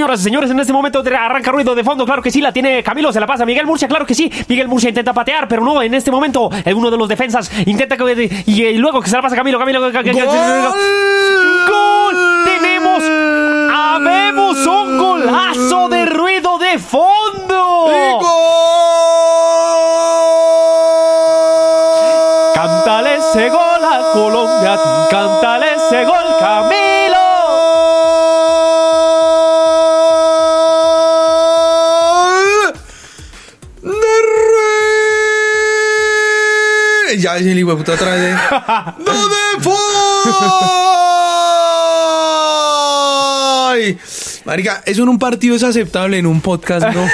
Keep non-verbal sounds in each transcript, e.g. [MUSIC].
señoras y señores, en este momento arranca ruido de fondo, claro que sí, la tiene Camilo, se la pasa Miguel Murcia, claro que sí. Miguel Murcia intenta patear, pero no, en este momento eh, uno de los defensas intenta que, y, y luego que se la pasa Camilo, Camilo, ¡Gol! ¡Gol! Tenemos, habemos un golazo de ruido de fondo. Cántale ese gol a Colombia, cántale ese gol, Camilo. Ya es el hijo de puta otra vez. [LAUGHS] ¡No de Foy! Marica, eso en un partido es aceptable, en un podcast no. [LAUGHS]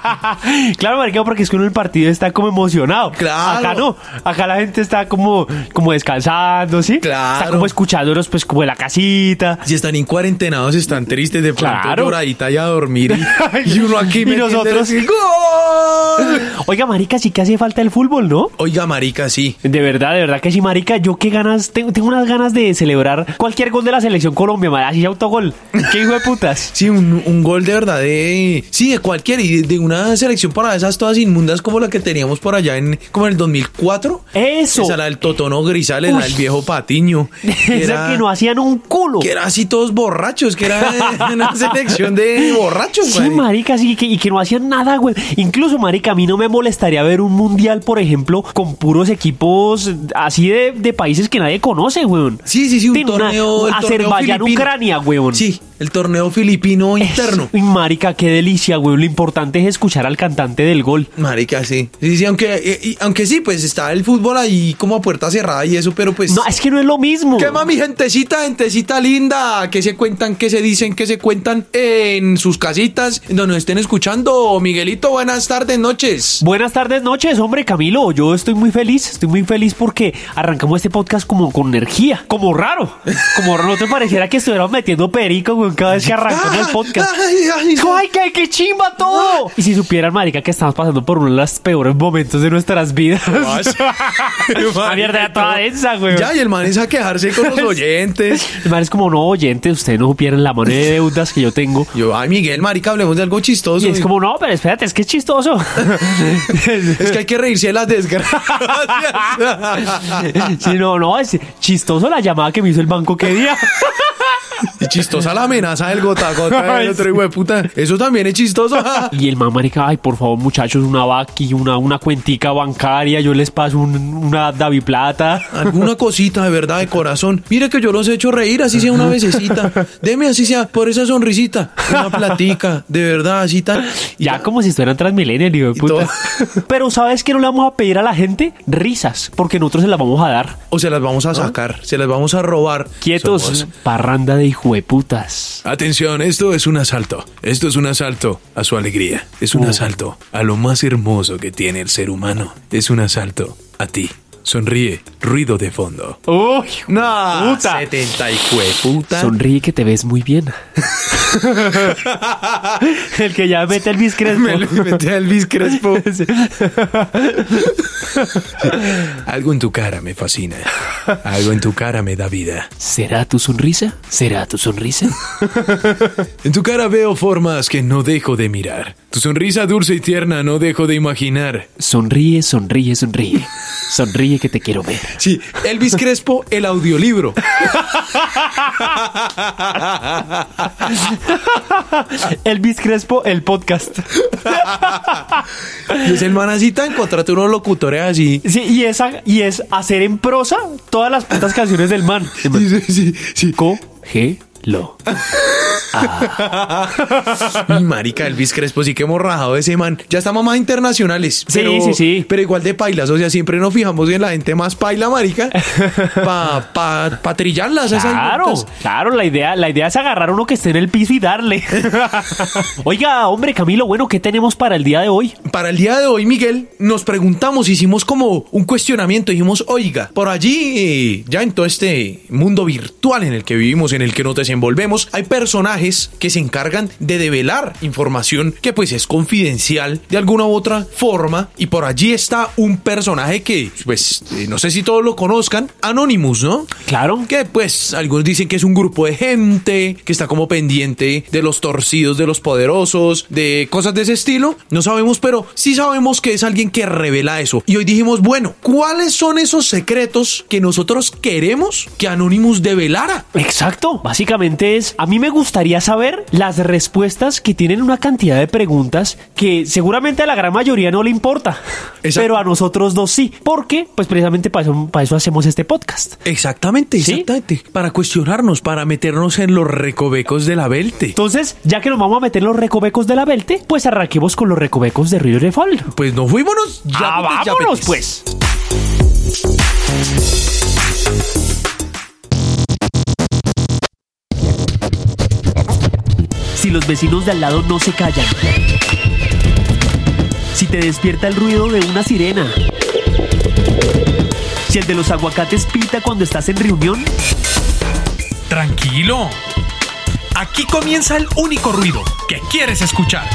[LAUGHS] claro, marica, porque es que uno el partido está como emocionado. Claro. Acá no. Acá la gente está como, como descansando, ¿sí? Claro. Está como escuchándonos, pues, como en la casita. Si están en cuarentenados, están tristes de pronto, Claro. lloradita y a dormir. Y, [LAUGHS] y uno aquí Y nosotros- ¡Gol! [LAUGHS] Oiga, marica, sí que hace falta el fútbol, ¿no? Oiga, marica, sí. De verdad, de verdad que sí, marica. Yo qué ganas, tengo, tengo unas ganas de celebrar cualquier gol de la selección Colombia, marica. Así autogol. Qué hijo de putas. Sí, un, un gol de verdad de... Sí, de cualquier, y de, de una selección para esas todas inmundas como la que teníamos por allá en... Como en el 2004. Eso. Esa la del Totono Grisales, la del viejo Patiño. [LAUGHS] que Esa era- que no hacían un culo. Que era así todos borrachos, que era [LAUGHS] una selección de borrachos, Sí, marica. marica, sí, que, y que no hacían nada, güey. Incluso, marica, a mí no me molestaría ver un mundial, por ejemplo, con puros equipos así de, de países que nadie conoce, güey. Sí, sí, sí, un Tiene una- torneo. el torneo Azerbaiyán. Ucrania, güey. Sí, el torneo filipino interno. Uy, marica, qué delicia, güey. Lo importante es escuchar al cantante del gol. Marica, sí. Sí, sí, aunque, eh, y- aunque sí, pues está el fútbol ahí como a puerta cerrada y eso, pero pues. No, es que no es lo mismo. ¿Qué más, mi gentecita, gentecita linda? ¿Qué se cuentan, qué se dicen, qué se cuentan en sus casitas, donde nos estén escuchando? Miguelito, buenas tardes, noches. Buenas tardes, noches, hombre Camilo. Yo estoy muy feliz, estoy muy feliz porque arrancamos este podcast como con energía, como raro. Como no te pareciera que estuviéramos metiendo perico güey, cada vez que [LAUGHS] arrancamos el podcast. Ay, ay, Es como, ¡Ay, qué, qué chimba todo! Y si supieran, marica, que estamos pasando por uno de los peores momentos de nuestras vidas. La [LAUGHS] mierda ya toda densa, güey. Ya, y el man es a quejarse con los [LAUGHS] oyentes. El man es como, no, oyente, ustedes no supieran la mano de deudas que yo tengo. Yo, ay, Miguel, marica, hablemos de algo chistoso. Y es como, no, pero espérate, es que es chistoso. Es que hay que reírse de las desgracias. Sí, no, no, es chistoso la llamada que me hizo el banco que día. Y chistosa la amenaza del gota gota del otro hijo de puta. Eso también es chistoso. [LAUGHS] Y el man, marica, ay, por favor, muchachos, una vaqui, una, una cuentica bancaria, yo les paso un- una Davi Plata. Alguna cosita de verdad, de corazón. Mire que yo los he hecho reír, así sea una vececita. Deme así sea, por esa sonrisita. Una platica, de verdad, así tan. y Ya como si estuvieran Transmillennial, hijo de puta. todo. [LAUGHS] Pero ¿sabes qué no le vamos a pedir a la gente? Risas, porque nosotros se las vamos a dar. O se las vamos a sacar, se las vamos a robar. Quietos, Somos- parranda de hijueputas. Atención, esto es un asalto. Esto es un asalto a su alegría. Es un asalto a lo más hermoso que tiene el ser humano. Es un asalto a ti. Sonríe, ruido de fondo. ¡Uy! No, puta. 70 hijo de puta. Sonríe que te ves muy bien. [LAUGHS] el que ya mete el biscrespo. Me le metí a Elvis Crespo. [LAUGHS] Algo en tu cara me fascina. Algo en tu cara me da vida. ¿Será tu sonrisa? ¿Será tu sonrisa? En tu cara veo formas que no dejo de mirar. Tu sonrisa dulce y tierna no dejo de imaginar. Sonríe, sonríe, sonríe. Sonríe que te quiero ver. Sí, Elvis Crespo, el audiolibro. Elvis Crespo, el podcast. Y es el manacita, encontrate unos locutores así. Sí, y, esa, y es hacer en prosa todas las putas canciones del man. El man, Sí, sí, sí. Cógelo. Mi marica, Elvis Crespo, sí que hemos rajado ese man. Ya estamos más internacionales. Sí, pero, sí, sí. Pero igual de pailas. O sea, siempre nos fijamos en la gente más paila, marica. Pa, pa, pa trillarlas. Claro, claro, la idea, la idea es agarrar uno que esté en el piso y darle. [LAUGHS] Oiga, hombre, Camilo, bueno, ¿qué tenemos para el día de hoy? para el día de hoy, Miguel, nos preguntamos, hicimos como un cuestionamiento, dijimos, oiga, por allí, eh, ya en todo este mundo virtual en el que vivimos, en el que nos desenvolvemos, hay personajes que se encargan de develar información que pues es confidencial de alguna u otra forma y por allí está un personaje que pues eh, no sé si todos lo conozcan, Anonymous, ¿no? Claro. Que pues algunos dicen que es un grupo de gente que está como pendiente de los torcidos, de los poderosos, de cosas de ese estilo. No sabemos, pero sí sabemos que es alguien que revela eso. Y hoy dijimos, bueno, ¿cuáles son esos secretos que nosotros queremos que Anonymous develara? Exacto. Básicamente es, a mí me gustaría saber las respuestas que tienen una cantidad de preguntas que seguramente a la gran mayoría no le importa, Exacto. pero a nosotros dos sí. Porque, pues precisamente para eso, para eso hacemos este podcast. Exactamente, ¿Sí? exactamente. Para cuestionarnos, para meternos en los recovecos de la Belte. Entonces, ya que nos vamos a meter en los recovecos de la Belte, pues arranquemos con los recovecos de Río de Fall. Pues nos fuímonos. Ya, Ah, ya, vámonos petes. pues. Si los vecinos de al lado no se callan. Si te despierta el ruido de una sirena. Si el de los aguacates pita cuando estás en reunión. Tranquilo. Aquí comienza el único ruido que quieres escuchar.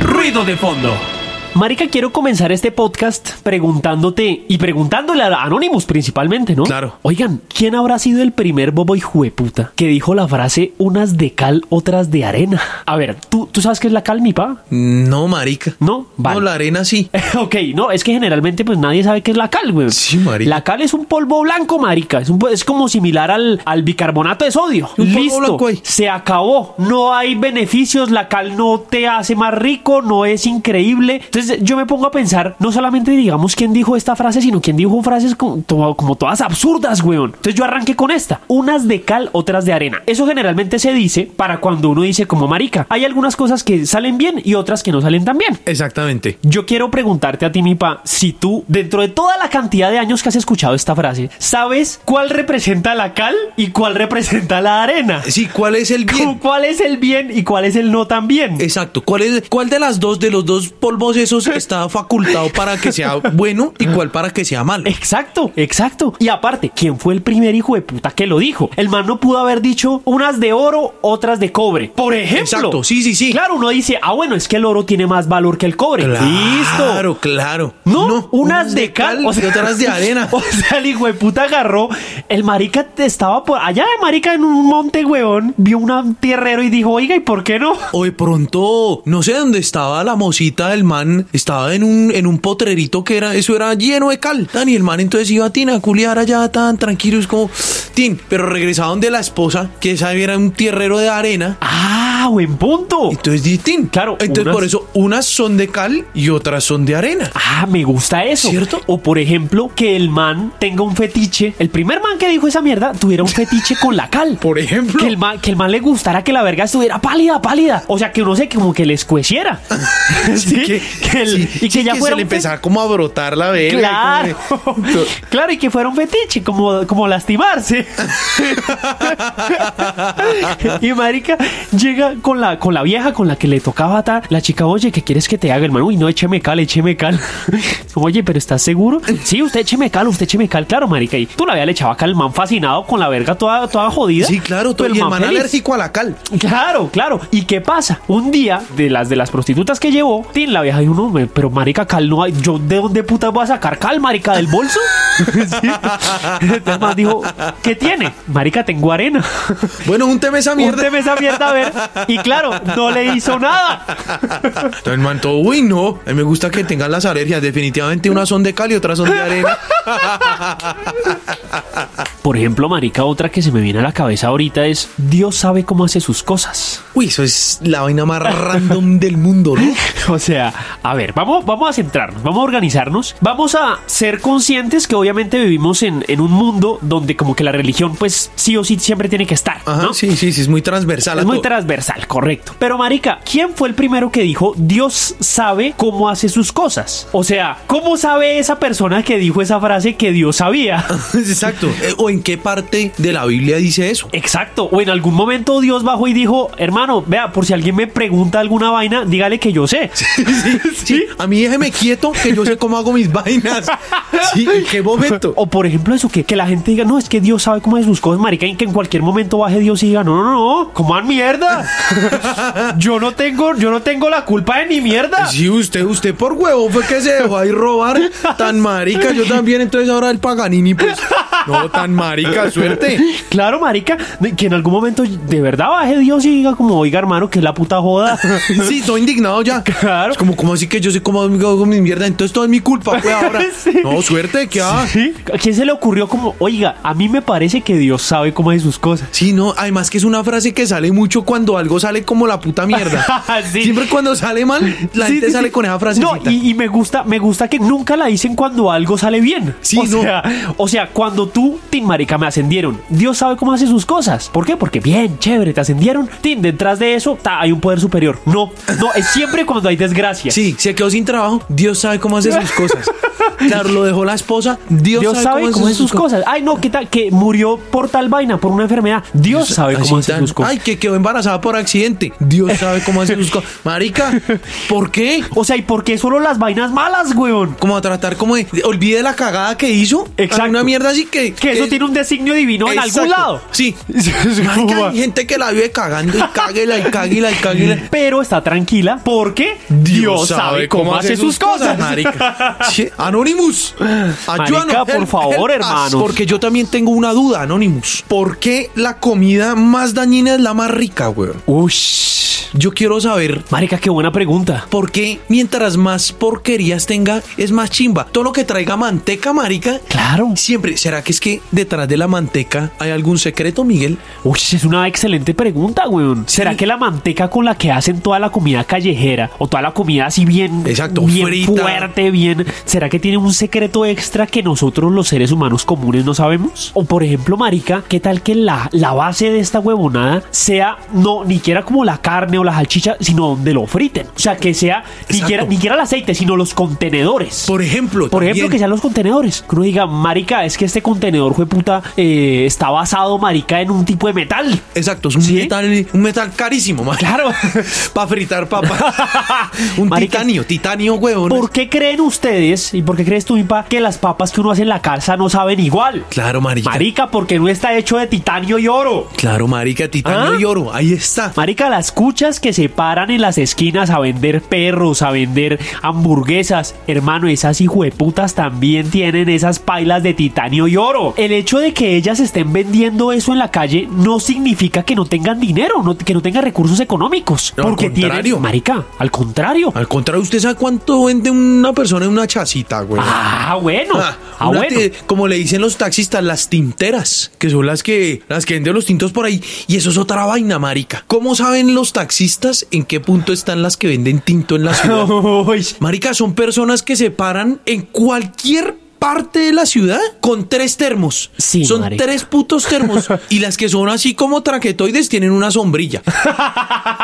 Ruido de fondo. Marica, quiero comenzar este podcast preguntándote y preguntándole a Anonymous principalmente, ¿no? Claro. Oigan, ¿quién habrá sido el primer bobo hijueputa que dijo la frase unas de cal, otras de arena? A ver, ¿tú, ¿tú sabes qué es la cal, mi pa? No, marica. ¿No? Vale. No, la arena sí. [LAUGHS] ok, no, es que generalmente pues nadie sabe qué es la cal, güey. Sí, marica. La cal es un polvo blanco, marica. Es, un es como similar al, al bicarbonato de sodio. Un polvo Listo. blanco ahí. Se acabó. No hay beneficios. La cal no te hace más rico. No es increíble. Entonces yo me pongo a pensar, no solamente digamos quién dijo esta frase, sino quién dijo frases como, to- como todas absurdas, weón. Entonces yo arranqué con esta. Unas de cal, otras de arena. Eso generalmente se dice para cuando uno dice como marica. Hay algunas cosas que salen bien y otras que no salen tan bien. Exactamente. Yo quiero preguntarte a ti, mi pa, si tú, dentro de toda la cantidad de años que has escuchado esta frase, ¿sabes cuál representa la cal y cuál representa la arena? Sí, ¿cuál es el bien? ¿Cuál es el bien y cuál es el no tan bien? Exacto. ¿Cuál, es, ¿Cuál de las dos, de los dos polvos esos, [LAUGHS] está facultado para que sea bueno y cuál para que sea malo? Exacto, exacto. Y aparte, ¿quién fue el primer hijo de puta que lo dijo? El man no pudo haber dicho unas de oro, otras de cobre. Por ejemplo. Exacto, sí, sí, sí. Claro, uno dice, ah, bueno, es que el oro tiene más valor que el cobre. Listo. Claro, claro. No, unas de cal, y otras de arena. [LAUGHS] O sea, el hijo de puta agarró. El marica estaba por allá de marica en un monte, weón. Vio un tierrero y dijo, oiga, ¿y por qué no? O de pronto, no sé dónde estaba la mosita del man, estaba en un, en un potrerito que era, eso era lleno de cal. Tan, y el man entonces iba tin, a culiar allá tan tranquilo, es como, tin, pero regresaban de la esposa, que esa era un tierrero de arena. Ah, buen punto. Entonces di tin. Claro, Entonces unas- por eso unas son de cal y otras son de arena. Ah, me gusta eso. ¿Cierto? O por ejemplo, que el man tenga un fetiche. El primer man que dijo esa mierda tuviera un fetiche con la cal. [LAUGHS] Por ejemplo. Que el, man, que el man le gustara que la verga estuviera pálida, pálida. O sea, que uno sé como que le escueciera. [LAUGHS] [LAUGHS] sí, que, que el- sí, y que sí, ya se fuera le un fe- empezara como a brotar la verga. Claro, como claro, y que fuera un fetiche, como, como lastimarse. y marica llega con la, con la vieja con la que le tocaba atar. La chica, oye, ¿qué quieres que te haga, hermano? Uy, no, écheme cal, écheme cal. [LAUGHS] oye, pero ¿estás seguro? Sí, usted écheme cal, usted écheme cal, claro, marica. Y tú la vieja le echaba cal, el man fascinado con la verga toda, toda jodida. Sí, claro, todo, el man feliz. alérgico a la cal. Claro, claro. ¿Y qué pasa? Un día, de las de las prostitutas que llevó, tin, la vieja dijo, no, pero marica, cal no hay. ¿Yo de dónde puta voy a sacar cal, marica, del bolso? [LAUGHS] Sí. Entonces más dijo, ¿qué tiene? Marica, tengo arena. Bueno, un tema esa [LAUGHS] mierda. Únteme esa mierda a ver. Y claro, no le hizo nada. Entonces el man todo, uy, no. A mí me gusta que tengan las alergias. Definitivamente unas son de cal y otras son de arena. Por ejemplo, marica, otra que se me viene a la cabeza ahorita es, Dios sabe cómo hace sus cosas. Uy, eso es la vaina más random del mundo, ¿no? [LAUGHS] O sea, a ver, vamos, vamos a centrarnos, vamos a organizarnos, vamos a ser conscientes que obviamente vivimos en, en un mundo donde como que la religión pues sí o sí siempre tiene que estar, Ajá, ¿no? sí, sí, sí, es muy transversal. Es muy todo. transversal. Universal, correcto. Pero marica, ¿quién fue el primero que dijo Dios sabe cómo hace sus cosas? O sea, ¿cómo sabe esa persona que dijo esa frase que Dios sabía? [LAUGHS] Exacto. Eh, ¿O en qué parte de la Biblia dice eso? Exacto. O en algún momento Dios bajó y dijo, hermano, vea, por si alguien me pregunta alguna vaina, dígale que yo sé. [LAUGHS] Sí, a mí déjeme quieto que yo sé cómo hago mis vainas. Sí, ¿en qué momento? O por ejemplo eso, que, que la gente diga, no, es que Dios sabe cómo hace sus cosas, marica, y que en cualquier momento baje Dios y diga, no, no, no, coman mierda. [LAUGHS] yo no tengo, yo no tengo la culpa de ni mierda. Sí, usted, usted por huevo fue que se dejó ahí robar tan marica. Yo también, entonces ahora el Paganini, pues. No, tan marica, suerte. Claro, marica, que en algún momento de verdad baje Dios y diga como, oiga, hermano, que es la puta joda. [LAUGHS] Sí, estoy indignado ya. Claro. Es como, como así que yo sé cómo hago mi mierda, entonces todo es mi culpa, pues ahora. [LAUGHS] Sí. No, suerte, que ah. ¿Sí? ¿A quién se le ocurrió como, oiga, a mí me parece que Dios sabe cómo hace sus cosas? Sí, no, además que es una frase que sale mucho cuando algo sale como la puta mierda. [LAUGHS] Sí. Siempre cuando sale mal, la Sí, gente sí, sale con esa frase. No, y, y me gusta, me gusta que nunca la dicen cuando algo sale bien. Sí, o no. sea, o sea, cuando tú, Tim Marica, me ascendieron, Dios sabe cómo hace sus cosas. ¿Por qué? Porque bien, chévere, te ascendieron. Tim, detrás de eso ta, hay un poder superior. No, no, es siempre cuando hay desgracia. Sí, se quedó sin trabajo, Dios sabe cómo hace sus cosas. [LAUGHS] Claro, lo dejó la esposa, Dios, Dios sabe cómo hace sus cosas. Ay, no, ¿qué tal? Que murió por tal vaina, por una enfermedad. Dios sabe cómo hace sus cosas. Ay, que quedó embarazada por accidente. Dios sabe cómo hace sus cosas. Marica, ¿por qué? O sea, ¿y por qué solo las vainas malas, weón? Como a tratar como de, de- olvide la cagada que hizo. Exacto. Una mierda así que Que eso tiene un designio divino en algún Exacto. lado. Sí. [LAUGHS] ¿Cómo Marica, hay gente que la vive cagando y cáguela y cáguela y cáguela. Pero está tranquila porque Dios, sabe cómo hace sus cosas. marica. Sí, Anonymous. ayúdanos, Marica, por help, favor, help us. hermano. Porque yo también tengo una duda, Anonymous. ¿Por qué la comida más dañina es la más rica, weón? Ush. Yo quiero saber Marica, qué buena pregunta. por qué mientras más porquerías tenga es más chimba. Todo lo que traiga manteca, marica. Claro. Siempre, ¿será que es que detrás de la manteca hay algún secreto, Miguel? Ush, es una excelente pregunta, weón. ¿Será que la manteca con la que hacen toda la comida callejera o toda la comida así bien, Exacto, bien frita. fuerte, bien, ¿será que tiene un secreto extra que nosotros los seres humanos comunes no sabemos? O por ejemplo, marica, ¿qué tal que la, la base de esta huevonada sea no ni siquiera como la carne o la salchicha, sino donde lo friten? O sea, que sea ni siquiera, ni siquiera el aceite, sino los contenedores. Por ejemplo, Por ejemplo, que sean los contenedores. Que uno diga, marica, es que este contenedor fue puta, eh, está basado, marica, en un tipo de metal. Exacto, es un, ¿Sí? metal, un metal carísimo, marica. Claro. [LAUGHS] Para fritar papa. [LAUGHS] un Marica, titanio, titanio, huevón. ¿Por qué creen ustedes, y por qué crees tú, Impa, que las papas que uno hace en la casa no saben igual? Claro, marica. Marica, porque no está hecho de titanio y oro. Claro, marica, titanio ¿Ah? y oro. Ahí está. Marica, las cuchas que se paran en las esquinas a vender perros, a vender hamburguesas. Hermano, esas hijueputas también tienen esas pailas de titanio y oro. El hecho de que ellas estén vendiendo eso en la calle no significa que no tengan dinero, no- que no tengan recursos económicos. No, al porque contrario. tienen. Marica, al contrario. Al contrario, ¿usted sabe cuánto vende una persona en una chacita, güey? Ah, bueno. Ah, Ah, bueno. te- como le dicen los taxistas, las tinteras, que son las que las que venden los tintos por ahí. Y eso es otra vaina, marica. ¿Cómo saben los taxistas en qué punto están las que venden tinto en la ciudad? [LAUGHS] Marica, son personas que se paran en cualquier parte de la ciudad con tres termos. Sí, son marica. tres putos termos. [LAUGHS] y las que son así como traquetoides tienen una sombrilla.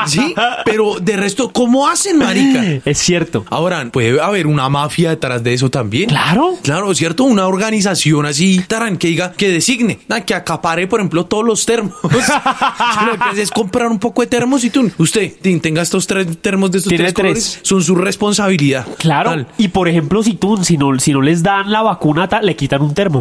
sí, pero de resto, ¿cómo hacen, marica? Es cierto. Ahora, puede haber una mafia detrás de eso también. Claro. Claro, ¿cierto? Una organización así, taran, que diga, que designe, que acapare, por ejemplo, todos los termos. [LAUGHS] Lo que hace es comprar un poco de termos y tú, usted, tenga estos tres termos de estos Tiene tres, colores, son su responsabilidad. Claro. Tal. Y por ejemplo, si tú, si no, si no les dan la vacuna, ta- le quitan un termo.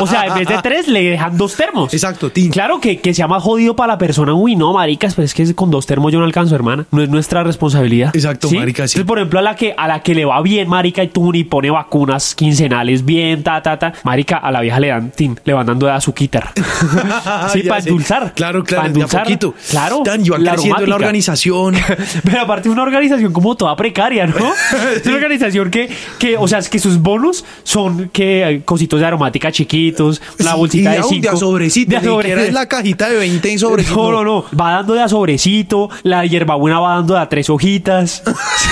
O sea, en vez de tres, le dejan dos termos. Exacto, tin. Claro que, que sea más jodido para la persona. Uy, no, maricas, pero es que con dos termos yo no alcanzo, hermana. No es nuestra responsabilidad. Exacto, marica, sí. Entonces, por ejemplo, a la que a la que le va bien, marica, y tú y pone vacunas quincenales bien, ta, ta, ta. Marica, a la vieja le dan, tin, le van dando de azúcar. [LAUGHS] sí, para endulzar. Claro, claro, Para de a endulzar. poquito. Claro. Tan, y va la creciendo la organización. [LAUGHS] Pero aparte una organización como toda precaria, ¿no? [LAUGHS] Es una organización que, que, o sea, es que sus bonos son que cositos de aromática chiquitos, la bolsita y de aún cinco. De a sobrecito, de a ni siquiera sobre- es la cajita de 20 en sobrecito. No, no, no. Va dando de a sobrecito. La hierbabuena va dando de a tres hojitas. [LAUGHS]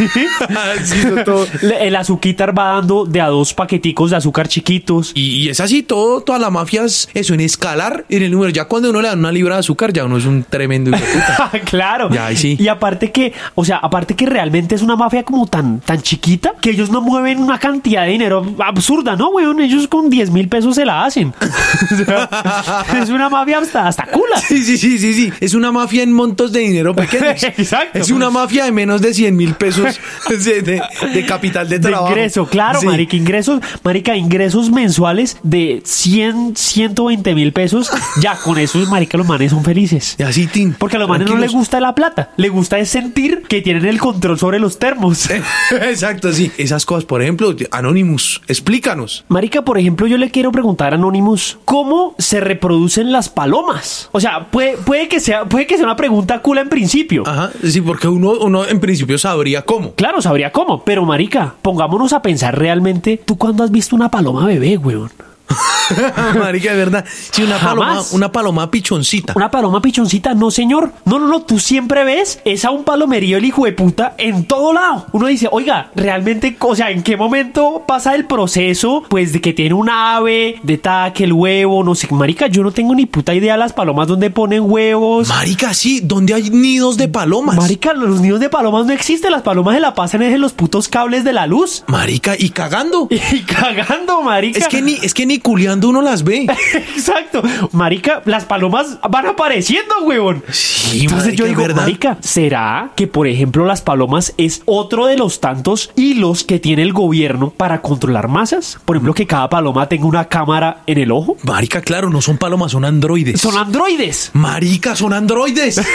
¿sí? [LAUGHS] Todo. El azuquitar va dando de a dos paqueticos de azúcar chiquitos. Y, y es así, todo, toda la mafia es eso, en escalar en el número. Ya cuando uno le dan una libra de azúcar, ya uno es un tremendo puta. [LAUGHS] claro. Ya, ahí sí. Y aparte que, o sea, aparte que realmente es una mafia como tan, tan chiquita que ellos no mueven una cantidad de dinero absurda, ¿no, weón? Ellos con 10 mil pesos se la hacen. [LAUGHS] O sea, es una mafia hasta, hasta cula. Sí, sí, sí, sí, sí. Es una mafia en montos de dinero pequeños. [LAUGHS] Exacto. Es una mafia de menos de 100 mil pesos [LAUGHS] de, de- de capital de De trabajo. ingreso, claro, Sí. marica, ingresos, marica, ingresos mensuales de 100, 120 mil pesos, ya con eso, marica, los manes son felices. Y así, Tim. Porque a los manes no les gusta la plata, le gusta es sentir que tienen el control sobre los termos. Exacto, sí. Esas cosas, por ejemplo, Anonymous, explícanos. Marica, por ejemplo, yo le quiero preguntar a Anonymous, ¿cómo se reproducen las palomas? O sea, puede, puede, que, sea, puede que sea una pregunta cool en principio. Ajá, sí, porque uno, uno en principio sabría cómo. Claro, sabría cómo, pero marica, pongámonos a pensar realmente, ¿tú cuándo has visto una paloma bebé, weón? [LAUGHS] Marica, de verdad. Sí, una paloma, una paloma pichoncita. Una paloma pichoncita, no señor. No, no, no, tú siempre ves es a un palomerío el hijo de puta en todo lado. Uno dice, oiga, realmente, o sea, ¿en qué momento pasa el proceso? Pues de que tiene un ave, de taque el huevo, no sé, marica, yo no tengo ni puta idea las palomas donde ponen huevos. Marica, sí, donde hay nidos de palomas. Marica, los nidos de palomas no existen, las palomas se la pasan en los putos cables de la luz. Marica, y cagando. [LAUGHS] Y cagando, marica. Es que ni, es que ni culeando uno las ve. [LAUGHS] Exacto. Marica, las palomas van apareciendo, huevón. Sí, Entonces marica, yo digo, verdad. marica, ¿será que, por ejemplo, las palomas es otro de los tantos hilos que tiene el gobierno para controlar masas? Por ejemplo, que cada paloma tenga una cámara en el ojo. Marica, claro, no son palomas, son androides. Son androides. Marica, son androides. [LAUGHS]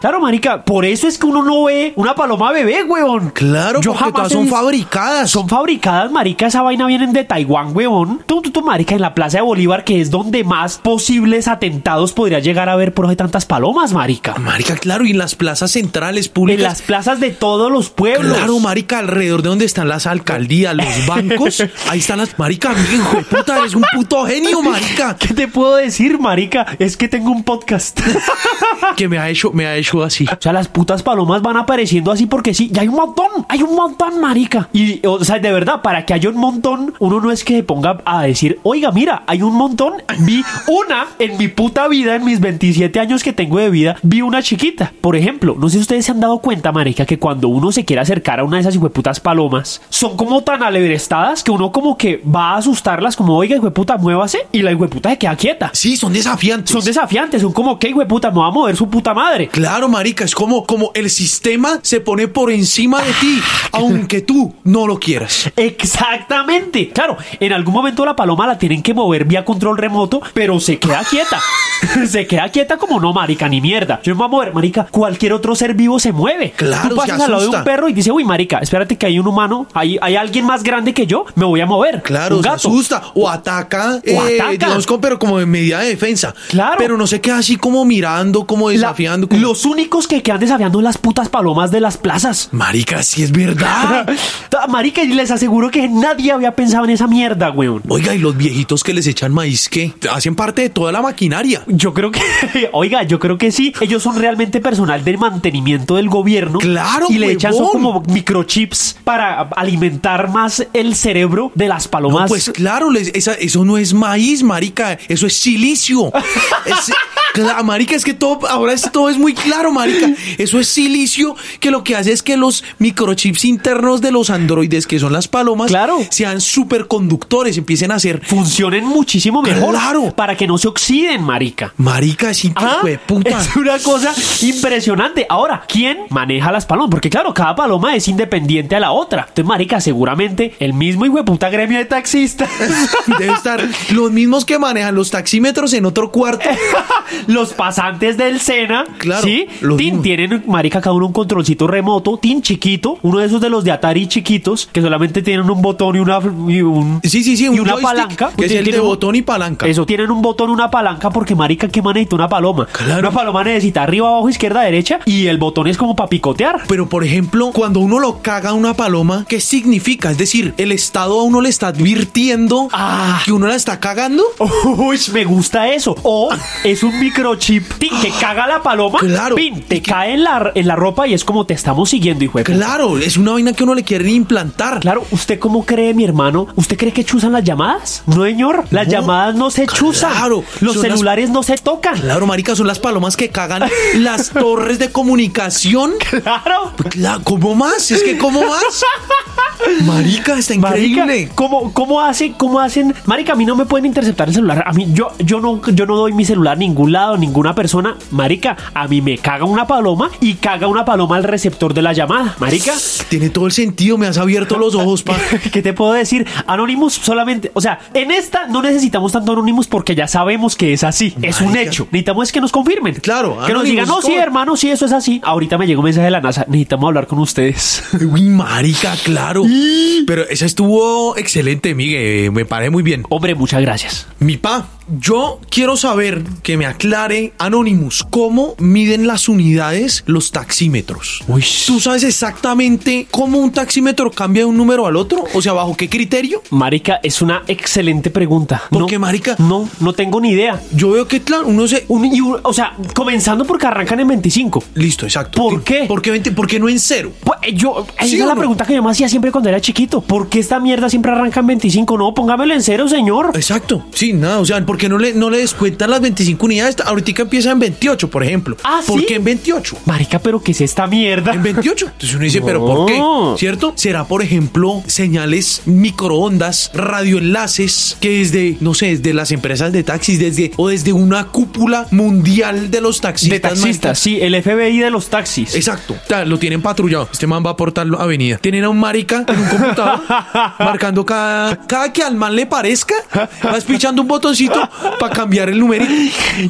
Claro, marica, por eso es que uno no ve una paloma bebé, huevón. Claro, Yo porque jamás todas son fabricadas. Son fabricadas, marica, esa vaina vienen de Taiwán, huevón. Tú, tú, tú, marica, en la Plaza de Bolívar, que es donde más posibles atentados podría llegar a haber por ahí tantas palomas, marica. Marica, claro, y en las plazas centrales En públicas. las plazas de todos los pueblos. Claro, marica, alrededor de donde están las alcaldías, los [LAUGHS] bancos, ahí están las... Marica, hijo de puta, eres un puto genio, marica. [LAUGHS] ¿Qué te puedo decir, marica? Es que tengo un podcast. [LAUGHS] Que me ha hecho, me ha hecho así. O sea, las putas palomas van apareciendo así porque sí. Y hay un montón, hay un montón, marica. Y, o sea, de verdad, para que haya un montón, uno no es que se ponga a decir, oiga, mira, hay un montón. Vi una en mi puta vida, en mis 27 años que tengo de vida, vi una chiquita. Por ejemplo, no sé si ustedes se han dado cuenta, marica, que cuando uno se quiere acercar a una de esas hijueputas palomas, son como tan alebrestadas que uno como que va a asustarlas, como, oiga, hijueputa, muévase. Y la hijueputa se queda quieta. Sí, son desafiantes. Son desafiantes, son como, ¿qué hijueputa? Me va a mover su puta madre. Claro, marica, es como, como el sistema se pone por encima de ti, aunque tú no lo quieras. Exactamente. Claro, en algún momento la paloma la tienen que mover vía control remoto, pero se queda quieta. [LAUGHS] se queda quieta como no, marica, ni mierda. Yo me voy a mover, marica. Cualquier otro ser vivo se mueve. Claro, Tú pasas al lado de un perro y dice, uy, marica, espérate que hay un humano, hay, hay alguien más grande que yo, me voy a mover. Claro, un se asusta o ataca, eh, ataca. digamos, pero como en medida de defensa. Claro. Pero no se queda así como mirando, como La- desafiando. como- Los únicos que quedan desafiando las putas palomas de las plazas. Marica, sí es verdad. [LAUGHS] Marica, y les aseguro que nadie había pensado en esa mierda, weón. Oiga, y los viejitos que les echan maíz, ¿qué? Hacen parte de toda la maquinaria. Yo creo que, [LAUGHS] oiga, yo creo que sí. Ellos son realmente personal del mantenimiento del gobierno. Claro, Y le echan son como microchips para alimentar más el cerebro de las palomas. No, pues claro, les- esa- eso no es maíz, marica, eso es silicio. [LAUGHS] Es- cla- marica, es que todo, ahora es, todo es muy claro, marica. Eso es silicio que lo que hace es que los microchips internos de los androides, que son las palomas, Claro. sean superconductores, empiecen a ser... funcionen muchísimo mejor. Claro. Para que no se oxiden, marica. Marica, es Ah, hijo de puta. [LAUGHS] Es una cosa impresionante. Ahora, ¿quién maneja las palomas? Porque claro, cada paloma es independiente a la otra. Entonces, marica, seguramente el mismo hijo de puta gremio de taxistas. [LAUGHS] Debe estar los mismos que manejan los taxímetros en otro cuarto. [LAUGHS] los pasantes del Sena, Claro, ¿sí? los Tin, tienen, marica, cada uno un controlcito remoto, tin chiquito, uno de esos de los de Atari chiquitos, que solamente tienen un botón y una, y un- Sí, sí, sí, y un una joystick palanca. Que el Tienen de un- botón y palanca. Eso, tienen un botón, una palanca, porque marica, ¿qué man necesita una paloma? Claro. Una paloma necesita arriba, abajo, izquierda, derecha, y el botón es como para picotear. Pero por ejemplo, cuando uno lo caga a una paloma, ¿qué significa? Es decir, el Estado a uno le está advirtiendo Ah. que uno la está cagando. Uy, me gusta eso. O es un microchip que caga la paloma. Claro. Pin, te cae en la, en la ropa y es como te estamos siguiendo, hijo de. Claro, es una vaina que uno le quiere implantar. Claro, ¿usted cómo cree, mi hermano? ¿Usted cree que chuzan las llamadas? No, señor. Las No. llamadas no se chuzan. Claro, Los las- celulares no se tocan. Claro, marica, son las palomas que cagan [LAUGHS] las torres de comunicación. Claro. Claro, ¿Cómo más? Es que ¿cómo más? Marica, está Marica, increíble. ¿cómo, cómo, hace, ¿cómo hacen? Marica, a mí no me pueden interceptar el celular. A mí, yo, yo, no, yo no doy mi celular a ningún lado, a ninguna persona. Marica, a mí me caga una paloma y caga una paloma al receptor de la llamada. Marica, Tiene todo el sentido, me has abierto los ojos, pa. [LAUGHS] ¿qué te puedo decir? Anonymous solamente, o sea, en esta no necesitamos tanto Anonymous porque ya sabemos que es así. Es un hecho. Necesitamos es que nos confirmen. Claro, Que nos digan, no, sí, hermano, sí, eso es así. Ahorita me llegó un mensaje de la NASA. Necesitamos hablar con ustedes. [LAUGHS] Uy, marica, claro. Pero esa estuvo excelente, Miguel. Me parece muy bien. Hombre, muchas gracias. Mi pa, yo quiero saber que me aclare Anonymous cómo miden las unidades los taxímetros. Uy. ¿Tú sabes exactamente cómo un taxímetro cambia de un número al otro? O sea, ¿bajo qué criterio? Marica, es una excelente pregunta. ¿Por no, qué, marica? No, no tengo ni idea. Yo veo que, claro, uno se... Un- y un- o sea, comenzando porque arrancan en 25. Listo, exacto. ¿Por qué? ¿Por qué, 20? ¿Por qué no en cero? Pues, eh, yo, esa ¿Sí es la no? pregunta que yo me hacía siempre cuando era chiquito. ¿Por qué esta mierda siempre arranca en 25? No, póngamelo en cero, señor. Exacto. Sí, nada, o sea, ¿por qué no le, no le descuentan las 25 unidades? Ahorita empieza en 28, por ejemplo. Ah, ¿Por ¿sí? qué en 28? Marica, pero ¿qué es esta mierda? En 28. Entonces uno dice, ¿pero por qué? ¿Cierto? Será, por ejemplo, señales microondas, radioenlaces que desde, no sé, desde las empresas de taxis, desde o desde una cúpula mundial de los taxistas. de taxistas, sí, el FBI de los taxis. Exacto. Lo tienen patrullado. Este man va por tal avenida. Tienen a un marica en un computador [LAUGHS] marcando cada, cada que al man le parezca, va espichando un botoncito para cambiar el numerito.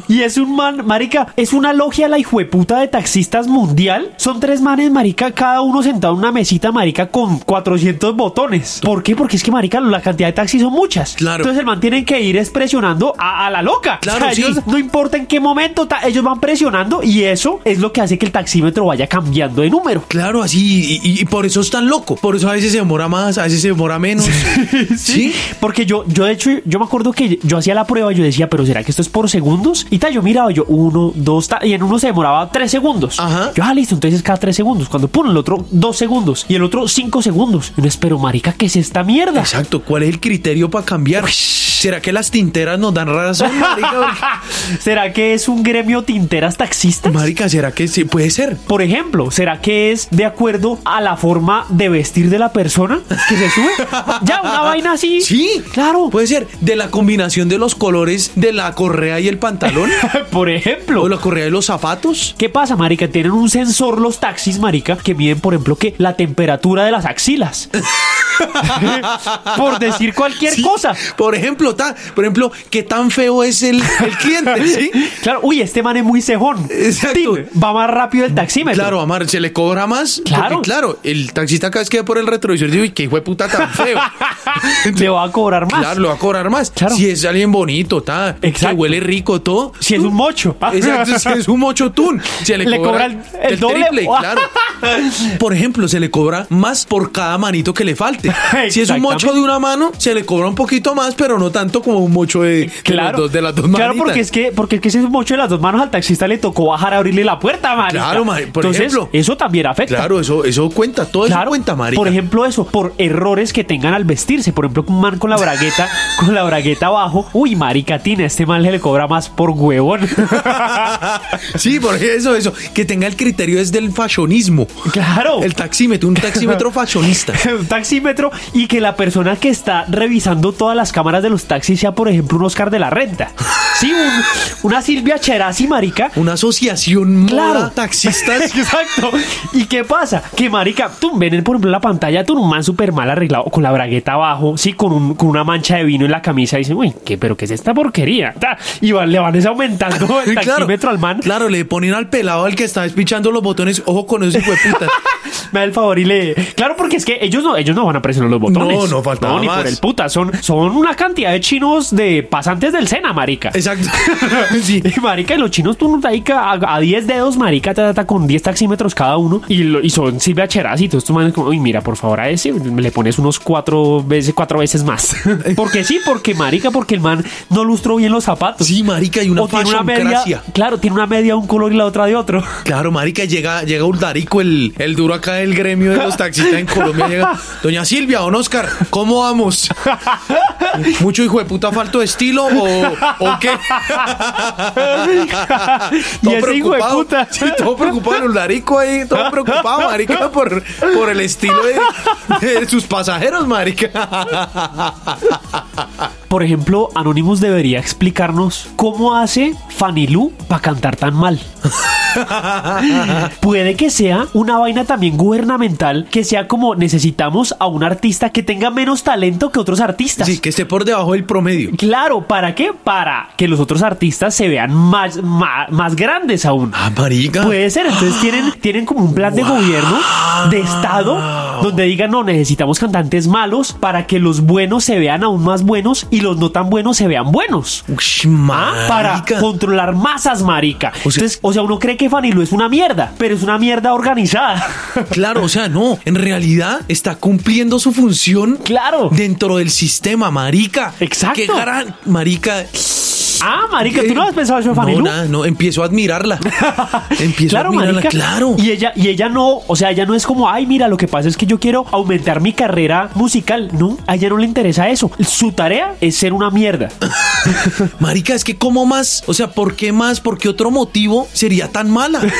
Y es un man, marica, es una logia la hijueputa de taxistas mundial. Son tres manes, marica, cada uno sentado en una mesita, marica, con 400 botones. ¿Por qué? Porque es que, marica, la cantidad de taxis son muchas. Claro. Entonces el man tiene que ir es presionando a, a la loca. Claro, O sea, sí. ellos, no importa en qué momento, ellos van presionando y eso es lo que hace que el taxímetro vaya cambiando de número. Claro, así, y, y- y por eso es tan loco. Por eso a veces se demora más, a veces se demora menos. [LAUGHS] ¿Sí? Porque yo, yo de hecho, yo me acuerdo que yo hacía la prueba yo decía, pero ¿será que esto es por segundos? Y tal, yo miraba yo, uno, dos, y en uno se demoraba tres segundos. Ajá. Yo, ah, listo, entonces cada tres segundos. Cuando pone el otro, dos segundos. Y el otro, cinco segundos. Y uno, pero marica, ¿qué es esta mierda? Exacto, ¿cuál es el criterio para cambiar? ¿Será que las tinteras nos dan razón, marica? [LAUGHS] ¿Será que es un gremio tinteras taxistas? Marica, ¿será que sí? Puede ser. Por ejemplo, ¿será que es de acuerdo a la forma de vestir de la persona que se sube? [LAUGHS] ya, una vaina así. Sí, Claro. Puede ser de la combinación de los colores de la correa y el pantalón. [LAUGHS] Por ejemplo. o la correa y los zapatos. ¿Qué pasa, marica? Tienen un sensor los taxis, marica, que miden, por ejemplo, que la temperatura de las axilas. [LAUGHS] [LAUGHS] por decir cualquier Sí, cosa. Por ejemplo, ta, por ejemplo, qué tan feo es el, el cliente, [LAUGHS] ¿sí? Claro, uy, este man es muy cejón. Exacto. Va más rápido el taxímetro. Claro, Amar, se le cobra más. Claro. porque, claro, el taxista cada vez que ve por el retrovisor dice, uy, qué hijo de puta tan feo. [LAUGHS] Le va a cobrar más. Claro, lo va a cobrar más. Claro. Si es alguien bonito, ta, Exacto. que huele rico, todo. Si es un mocho. Exacto, si es un mochotún. Se le, Le cobra, cobra el- el doble. triple, claro. Por ejemplo, se le cobra más por cada manito que le falte. [LAUGHS] Si es un mocho de una mano, se le cobra un poquito más, pero no tanto como un mocho de, Claro, los dos- de las dos claro manitas. porque es que porque es que ese mocho de las dos manos al taxista le tocó bajar a abrirle la puerta, marica. Claro, mari- por Entonces, ejemplo. eso también afecta. Claro, eso, eso cuenta, todo eso Claro, cuenta, marica. por ejemplo eso, por errores que tengan al vestirse, por ejemplo un man con la bragueta, [LAUGHS] con la bragueta abajo, uy marica tina, este man le cobra más por huevón. [LAUGHS] sí, por eso, eso. Que tenga el criterio es del fashionismo. claro. El taxímetro, un taxímetro fashionista. un taxímetro y que la persona que está revisando todas las cámaras de los taxis sea, por ejemplo, un Oscar de la Renta. [LAUGHS] Sí, un- una Silvia Cherasi, marica. Una asociación Claro. moda [LAUGHS] taxistas. Exacto. ¿Y qué pasa? Que marica, tú ven, por ejemplo, en la pantalla, tú un man súper mal arreglado, con la bragueta abajo, sí, con, un- con una mancha de vino en la camisa, y dicen, uy, ¿qué, pero qué es esta porquería? Y van- le van es aumentando [LAUGHS] el taxímetro al man. Claro, le ponen al pelado al que está despichando los botones. Ojo con ese hijo de puta. Me da el favor y le. Claro, porque es que ellos no, ellos no van a a presionar los botones. No, no faltaba ni más. por el puta. Son, son una cantidad de chinos de pasantes del Sena, marica. Exacto. [LAUGHS] sí. Y marica, y los chinos tú no ahí a, a 10 dedos, marica, ta, ta, ta, con 10 taxímetros cada uno. Y, lo- y son Silvia Cheraz y todos estos manes como, uy, mira, por favor, a ese le pones unos cuatro veces, cuatro veces más. [LAUGHS] porque sí, porque marica, porque el man no lustró bien los zapatos. Sí, marica, y una o tiene una media, claro, tiene una media de un color y la otra de otro. [LAUGHS] Claro, marica, llega, llega Uldarico, el, el duro acá del gremio de los taxistas en Colombia. Llega, Doña Silvia, don Oscar, ¿cómo vamos? [LAUGHS] ¿Mucho hijo de puta falto de estilo o, o qué? [LAUGHS] Y ese hijo de puta. [LAUGHS] Sí, todo preocupado, el Uldarico ahí, todo preocupado, marica, por, por el estilo de, de sus pasajeros, marica. Por ejemplo, Anonymous debería explicarnos cómo hace Fanny Lu para cantar tan mal. [LAUGHS] Puede que sea una vaina también gubernamental, que sea como necesitamos a un artista que tenga menos talento que otros artistas. Sí, que esté por debajo del promedio. Claro, ¿para qué? Para que los otros artistas se vean más, más, más grandes aún. Ah, marica. Puede ser, entonces tienen, [GASPS] tienen como un plan de gobierno, de Estado, donde digan, no, necesitamos cantantes malos para que los buenos se vean aún más buenos y los no tan buenos se vean buenos. Ush, Ah, para controlar masas, marica. O sea- Entonces, o sea, uno cree que Fanny Lu es una mierda, pero es una mierda organizada. [LAUGHS] Claro, o sea, no, en realidad está cumpliendo su función claro. dentro del sistema, marica. Exacto. Qué marica. Ah, marica, ¿tú no has pensado eso de Fanny No, Lu? nada, no, empiezo a admirarla. empiezo a Claro, admirarla, marica. claro. Y ella, y ella no, o sea, ella no es como, ay, mira, lo que pasa es que yo quiero aumentar mi carrera musical. No, a ella no le interesa eso. Su tarea es ser una mierda. [LAUGHS] Marica, es que ¿cómo más? O sea, ¿por qué más? ¿Por qué otro motivo sería tan mala? [LAUGHS]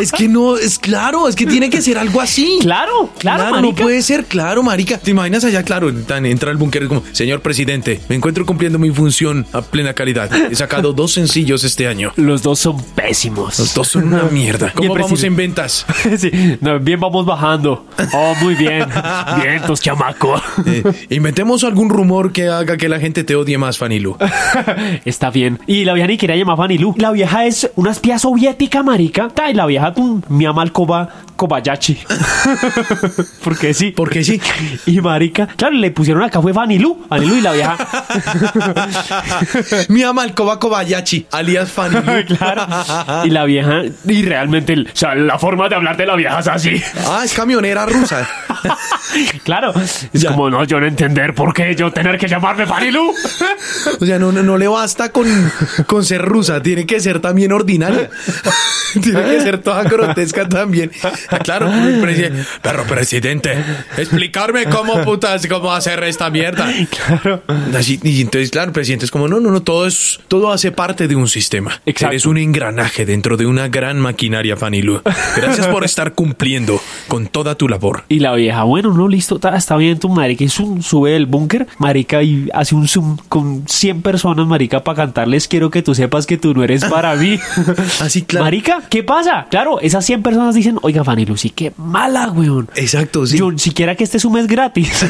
es que no, es claro, es que tiene que ser algo así. Claro, claro, no marica. puede ser, claro, marica. ¿Te imaginas allá, claro, tan- entra al búnker como, señor presidente, me encuentro cumpliendo mi función a plena calidad. He sacado dos sencillos este año. Los dos son pésimos. Los dos son una mierda. ¿Cómo vamos presidente- en ventas? [LAUGHS] Sí, no, bien, vamos bajando. Oh, muy bien. Vientos, chamaco. [LAUGHS] Eh, inventemos algún rumor que haga que la gente te odie más, Fanilu. Está bien. Y la vieja ni quería llamar Fanny Lu. La vieja es una espía soviética, marica. Ta, Y la vieja, tú, mi ama Koba, Kobayashi. [LAUGHS] Porque sí. Porque sí. [LAUGHS] Y marica, claro, le pusieron acá fue. Fanny Lu y la vieja. [LAUGHS] Mi ama Alcoba Kobayashi, alias Fanilu. claro. Y la vieja, y realmente, el- o sea, la forma de hablar de la vieja es así. Ah, es camionera rusa. claro. Es Ya. como, no, yo no entender por qué yo tener que llamarme Fanny Lu. O sea, no, no, no le basta con, con ser rusa, tiene que ser también ordinaria. tiene que ser toda grotesca también. Ah, Claro, presi- perro presidente, explicarme cómo putas, cómo hacer esta mierda. Claro. Así- y entonces, claro, el presidente es como, no, no, no, todo es, todo hace parte de un sistema. Exacto. Eres un engranaje dentro de una gran maquinaria, Fanilu. Gracias por estar cumpliendo con toda tu labor. Y la vieja, bueno, no, listo, está bien tu marica. Y zoom, sube del búnker, marica, y hace un zoom con 100 personas, marica, para cantarles. Quiero que tú sepas que tú no eres para mí. [LAUGHS] Así, claro. Marica, ¿qué pasa? Claro, esas 100 personas dicen, oiga, Fanny Lucy, qué mala, weón. Exacto, sí. Yo siquiera que este es gratis.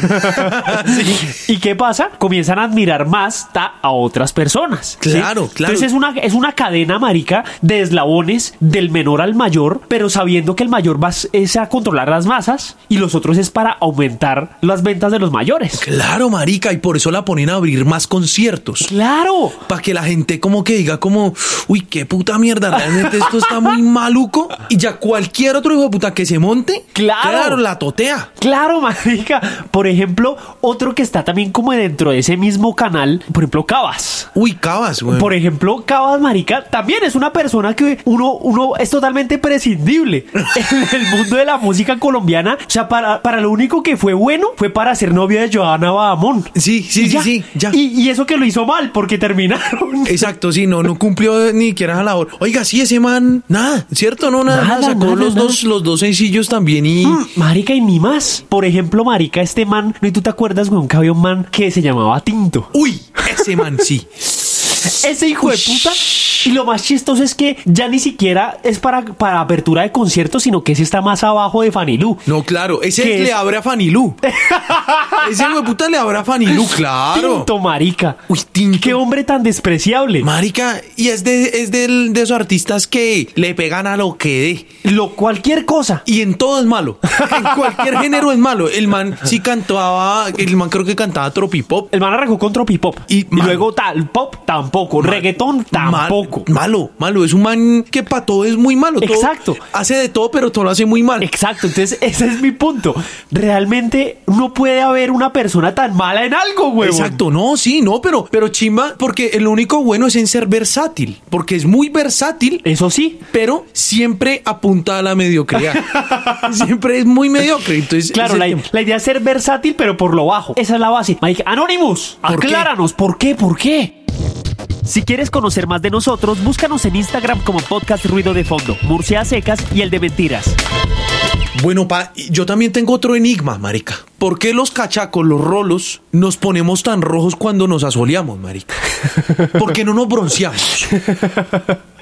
[LAUGHS] ¿Y qué pasa? Comienzan a admirar más a otras personas. ¿sí? Claro, claro. Entonces es una, es una cadena, marica, de eslabones del menor al mayor, pero sabiendo que el mayor va es a controlar las masas y los otros es para aumentar las ventas de los mayores. Claro, marica, y por eso la ponen a abrir más conciertos. ¡Claro! Para que la gente como que diga como, uy, qué puta mierda, realmente esto está muy maluco. Y ya cualquier otro hijo de puta que se monte, Claro. la totea. Claro, marica. Por ejemplo, otro que está también como dentro de ese mismo canal, por ejemplo, Cabas. Uy, cabas, güey. Por ejemplo, Cabas Marica también es una persona que uno, uno es totalmente prescindible [LAUGHS] en el mundo de la música colombiana. O sea, para, para lo único que fue bueno fue para ser novio de Johanna Badamón. Sí, sí, Y sí, ya. sí, ya. Y, y eso que lo hizo mal, porque terminaron. Exacto, sí, no, no cumplió ni siquiera la labor. Oiga, sí, ese man, nada, ¿cierto? No, nada, Nada, sacó nada, los, nada. Dos, los dos sencillos también y... Mm, Marica, y ni más. Por ejemplo, Marica, este man, ¿no? ¿Y tú te acuerdas, weón, que había un man que se llamaba Tinto? Uy, ese man sí. [LAUGHS] Ese hijo de puta Y lo más chistoso es que ya ni siquiera es para, para apertura de conciertos, sino que ese está más abajo de Fanilú. No, claro, ese ¿Qué le abre a Fanilú. [LAUGHS] ese hijo de puta le abre a Fanilú, claro. Tinto, marica. Uy, Tinto. Qué hombre tan despreciable. Marica, y es de, es del- de esos artistas que le pegan a lo que dé. Lo cualquier cosa. Y en todo es malo. En cualquier [LAUGHS] género es malo. El man sí cantaba, el man creo que cantaba tropipop. El man arrancó con tropipop. Y Y, luego tal pop tampoco. Reggaetón tampoco. Mal- malo, malo. Es un man que para todo es muy malo. Todo- Exacto. hace de todo, pero todo lo hace muy mal. Exacto, entonces ese es mi punto. Realmente no puede haber una persona tan mala en algo, güey. Exacto, no, sí, no, pero, pero chimba, porque el único bueno es en ser versátil, porque es muy versátil, Eso sí. pero siempre apunta a la mediocridad. [LAUGHS] siempre es muy mediocre. Entonces, Claro, la, idea es ser versátil, pero por lo bajo. Esa es la base. Mike, Anonymous, ¿Por qué? acláranos, ¿por qué? ¿Por qué? Si quieres conocer más de nosotros, búscanos en Instagram como Podcast Ruido de Fondo, Murcia Secas y el de Mentiras. Bueno, pa, yo también tengo otro enigma, marica. ¿Por qué los cachacos, los rolos, nos ponemos tan rojos cuando nos asoleamos, marica? ¿Por qué no nos bronceamos? [LAUGHS]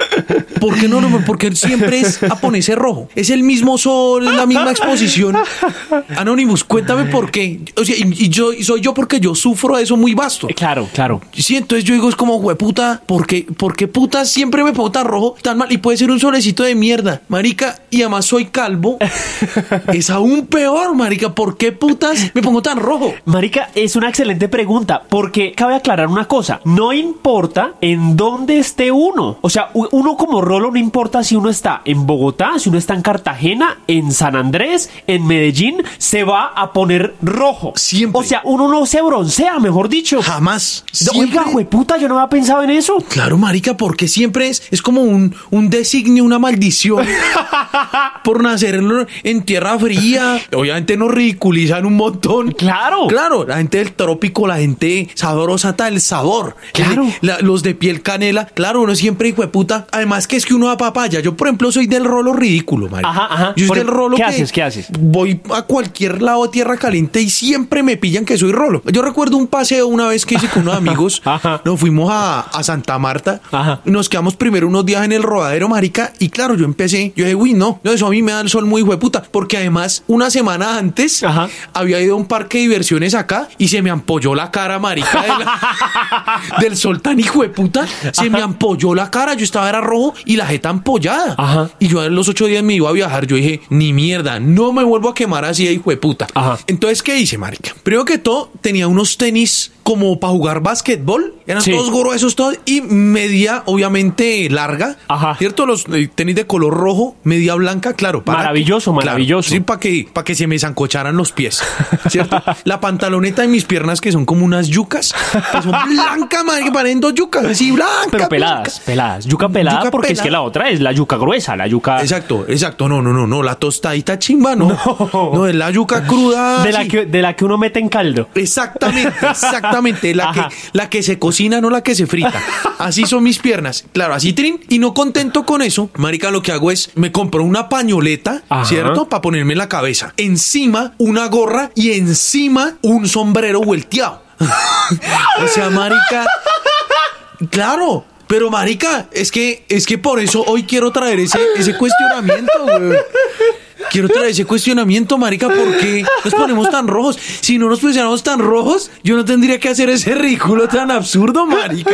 ¿Por qué no, no? Porque siempre es a ponerse rojo. Es el mismo sol, es la misma exposición. Anonymous, cuéntame por qué. O sea, y, y yo y soy yo porque yo sufro de eso muy vasto. Eh, Claro, claro. Sí, entonces yo digo, es como, hueputa, ¿por qué, ¿por qué puta siempre me pongo tan rojo, tan mal? Y puede ser un solecito de mierda, marica, y además soy calvo. [LAUGHS] es aún peor, marica, ¿por qué putas me pongo tan rojo? Marica, es una excelente pregunta, porque cabe aclarar una cosa, no importa en dónde esté uno, o sea, uno como rolo no importa si uno está en Bogotá, si uno está en Cartagena, en San Andrés, en Medellín, se va a poner rojo. Siempre. O sea, uno no se broncea, mejor dicho. Jamás. Oiga, Siempre- hueputa, yo no había pensado en eso. Claro, marica, porque siempre es, es como un, un designio, una maldición [LAUGHS] por nacer en, en tierra fría. Obviamente nos ridiculizan un montón. Claro. Claro, la gente del trópico, la gente sabrosa hasta el sabor. Claro. La- los de piel canela, claro, uno siempre hijo de puta. Además que es que uno da papaya. Yo, por ejemplo, soy del rolo ridículo, marica. Ajá, ajá. Yo soy Por- del rolo ¿qué que haces? ¿Qué haces? Voy a cualquier lado de tierra caliente y siempre me pillan que soy rolo. Yo recuerdo un paseo una vez que hice con unos [LAUGHS] amigos. Ajá. Nos fuimos a, a Santa Marta. Ajá. Nos quedamos primero unos días en el rodadero, marica. Y claro, yo empecé. Yo dije, uy, no, no, eso a mí me da el sol muy hueputa. Porque además, una semana antes, Ajá. había ido a un parque de diversiones acá y se me ampolló la cara, marica, de la- [LAUGHS] del sol tan hijo de puta. Se me ampolló la cara. Yo estaba rojo y la jeta ampollada. Ajá. Y yo en los ocho días me iba a viajar. Yo dije, ni mierda, no me vuelvo a quemar así hijo de puta. Ajá. Entonces, ¿qué hice, marica? Primero que todo, tenía unos tenis como para jugar básquetbol. Eran Sí. todos gruesos, todos. Y media, obviamente, larga. Ajá. ¿Cierto? Los eh, tenis de color rojo, media blanca, claro. Maravilloso, maravilloso. sí, para que, para que se me zancocharan los pies. [LAUGHS] ¿Cierto? La pantaloneta de mis piernas, que son como unas yucas, que son [LAUGHS] blancas, marica, parecen dos yucas, así blancas. Pero peladas, peladas. Yuca pelada Yuca porque es que la otra es la yuca gruesa, la yuca... Exacto, exacto. No, no, no, no. La tostadita chimba, no. [LAUGHS] No. No, es la yuca cruda. de, la sí. que, de la que uno mete en caldo. Exactamente, exactamente. La que, la que se cocina, no la que se frita. [LAUGHS] Así son mis piernas. Claro, así trin. Y no contento con eso, marica, lo que hago es me compro una pañoleta, Ajá. ¿cierto? Para ponerme en la cabeza. Encima una gorra y encima un sombrero volteado. [LAUGHS] o sea, marica. Claro. Pero marica, es que es que por eso hoy quiero traer ese, ese cuestionamiento, güey. Quiero traer ese cuestionamiento, marica, ¿por qué nos ponemos tan rojos? Si no nos pusiéramos tan rojos, yo no tendría que hacer ese ridículo tan absurdo, marica.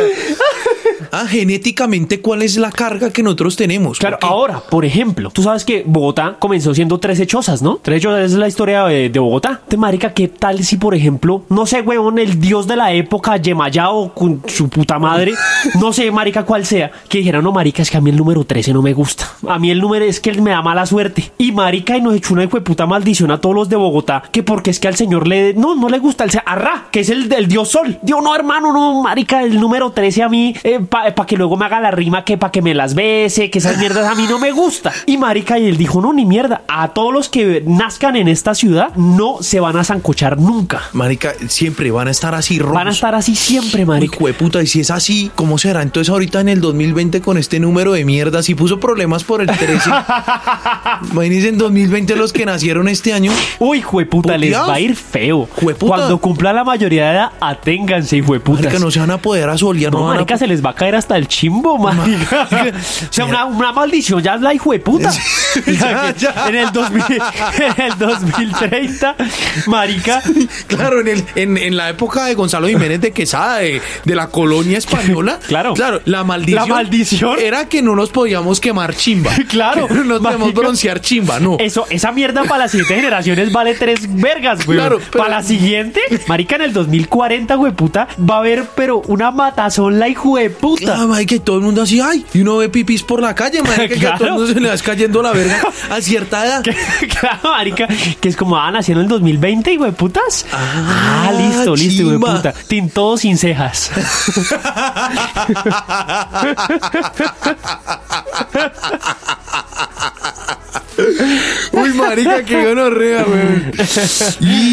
Ah, genéticamente, ¿cuál es la carga que nosotros tenemos? Claro, ahora, por ejemplo, tú sabes que Bogotá comenzó siendo 13 chozas, ¿no? 13 chozas es la historia de, de Bogotá. Te marica, ¿qué tal si, por ejemplo, no sé, huevón, el dios de la época, Yemayao, con su puta madre, no sé, marica, cuál sea, que dijera, no, marica, es que a mí el número 13 no me gusta. A mí el número es que me da mala suerte. Y marica, y nos echó una puta maldición a todos los de Bogotá, que porque es que al señor le, no, no le gusta, el Arra, que es el del dios sol. Dios, no, hermano, no, marica, el número 13 a mí, para que luego me haga la rima, que para que me las bese, que esas mierdas a mí no me gusta. Y marica, y él dijo, no, ni mierda, a todos los que nazcan en esta ciudad no se van a zancochar nunca. Marica, siempre van a estar así rojos. Van a estar así siempre, marica. De puta, y si es así, ¿cómo será? Entonces ahorita en el 2020 con este número de mierda, si puso problemas por el 13. [LAUGHS] Imagínense en 2020 los que nacieron este año. Uy, jueputa, les va a ir feo. Jueputa. Cuando cumpla la mayoría de edad, aténganse, hijueputas. Marica, no se van a poder asolear, no, No, a marica, se les va a caer hasta el chimbo, marica. [LAUGHS] o sea, una, una maldición ya es la hijueputa. [LAUGHS] Ya, ya. En el 2000, en el 2030, marica. Claro, en, el, en, en la época de Gonzalo Jiménez de Quesada, de, de la colonia española. [LAUGHS] Claro. Claro, la maldición. La maldición. Era que no nos podíamos quemar chimba. Claro. Que no nos podíamos broncear chimba, no. Eso, esa mierda para las siguientes generaciones vale tres vergas, güey. Claro, pero- Para la siguiente, marica, en el 2040, güey, puta, va a haber, pero una matazón la hijo de puta. Ah, marica, y todo el mundo así, ay, y uno ve pipis por la calle, marica, que a todo el Claro. mundo se le va cayendo la verga [LAUGHS] a cierta edad. [LAUGHS] claro, marica, que es como, ah, nació en el 2020, hijo de putas. Ah, Ah, listo, listo, chimba. puta. Tin todo sin cejas. [LAUGHS] Uy, marica, qué gonorrea, güey.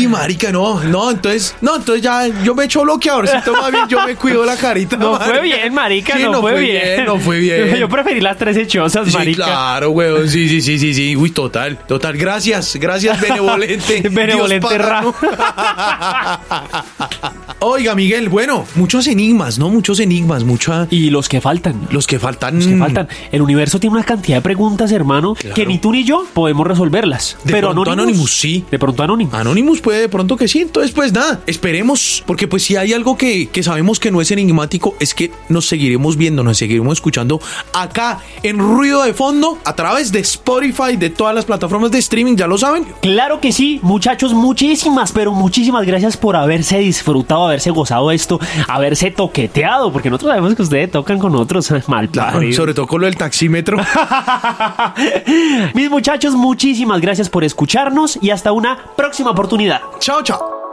Y marica, no, no, entonces, no, entonces ya yo me echo bloqueadorcito más bien, yo me cuido la carita. No fue bien, marica, Sí, no, fue, bien. No fue bien. [LAUGHS] Yo preferí las tres hechosas, Sí, marica. claro, güey. Sí, sí, sí, sí, sí. Uy, total, total. Gracias, gracias, benevolente. [LAUGHS] Benevolente pagano. [LAUGHS] Oiga, Miguel, bueno, muchos enigmas, ¿no? Muchos enigmas, mucha... Y los que faltan. Los que faltan... Los que faltan. El universo tiene una cantidad de preguntas, hermano, Claro. que ni tú ni yo podemos resolverlas. De Pero pronto Anonymous, Anonymous, sí. De pronto Anonymous. Anonymous puede de pronto que sí, entonces pues nada, esperemos, porque pues si hay algo que, que sabemos que no es enigmático, es que nos seguiremos viendo, nos seguiremos escuchando acá en Ruido de Fondo, a través de Spotify, de todas las plataformas de streaming, ya lo saben. Claro que sí, muchachos, muchísimas, pero muchísimas gracias por haberse disfrutado, haberse gozado esto, haberse toqueteado, porque nosotros sabemos que ustedes tocan con otros mal paridos. Sobre todo con lo del taxímetro. [LAUGHS] Mis muchachos, muchísimas gracias por escucharnos y hasta una próxima oportunidad. chao, chao.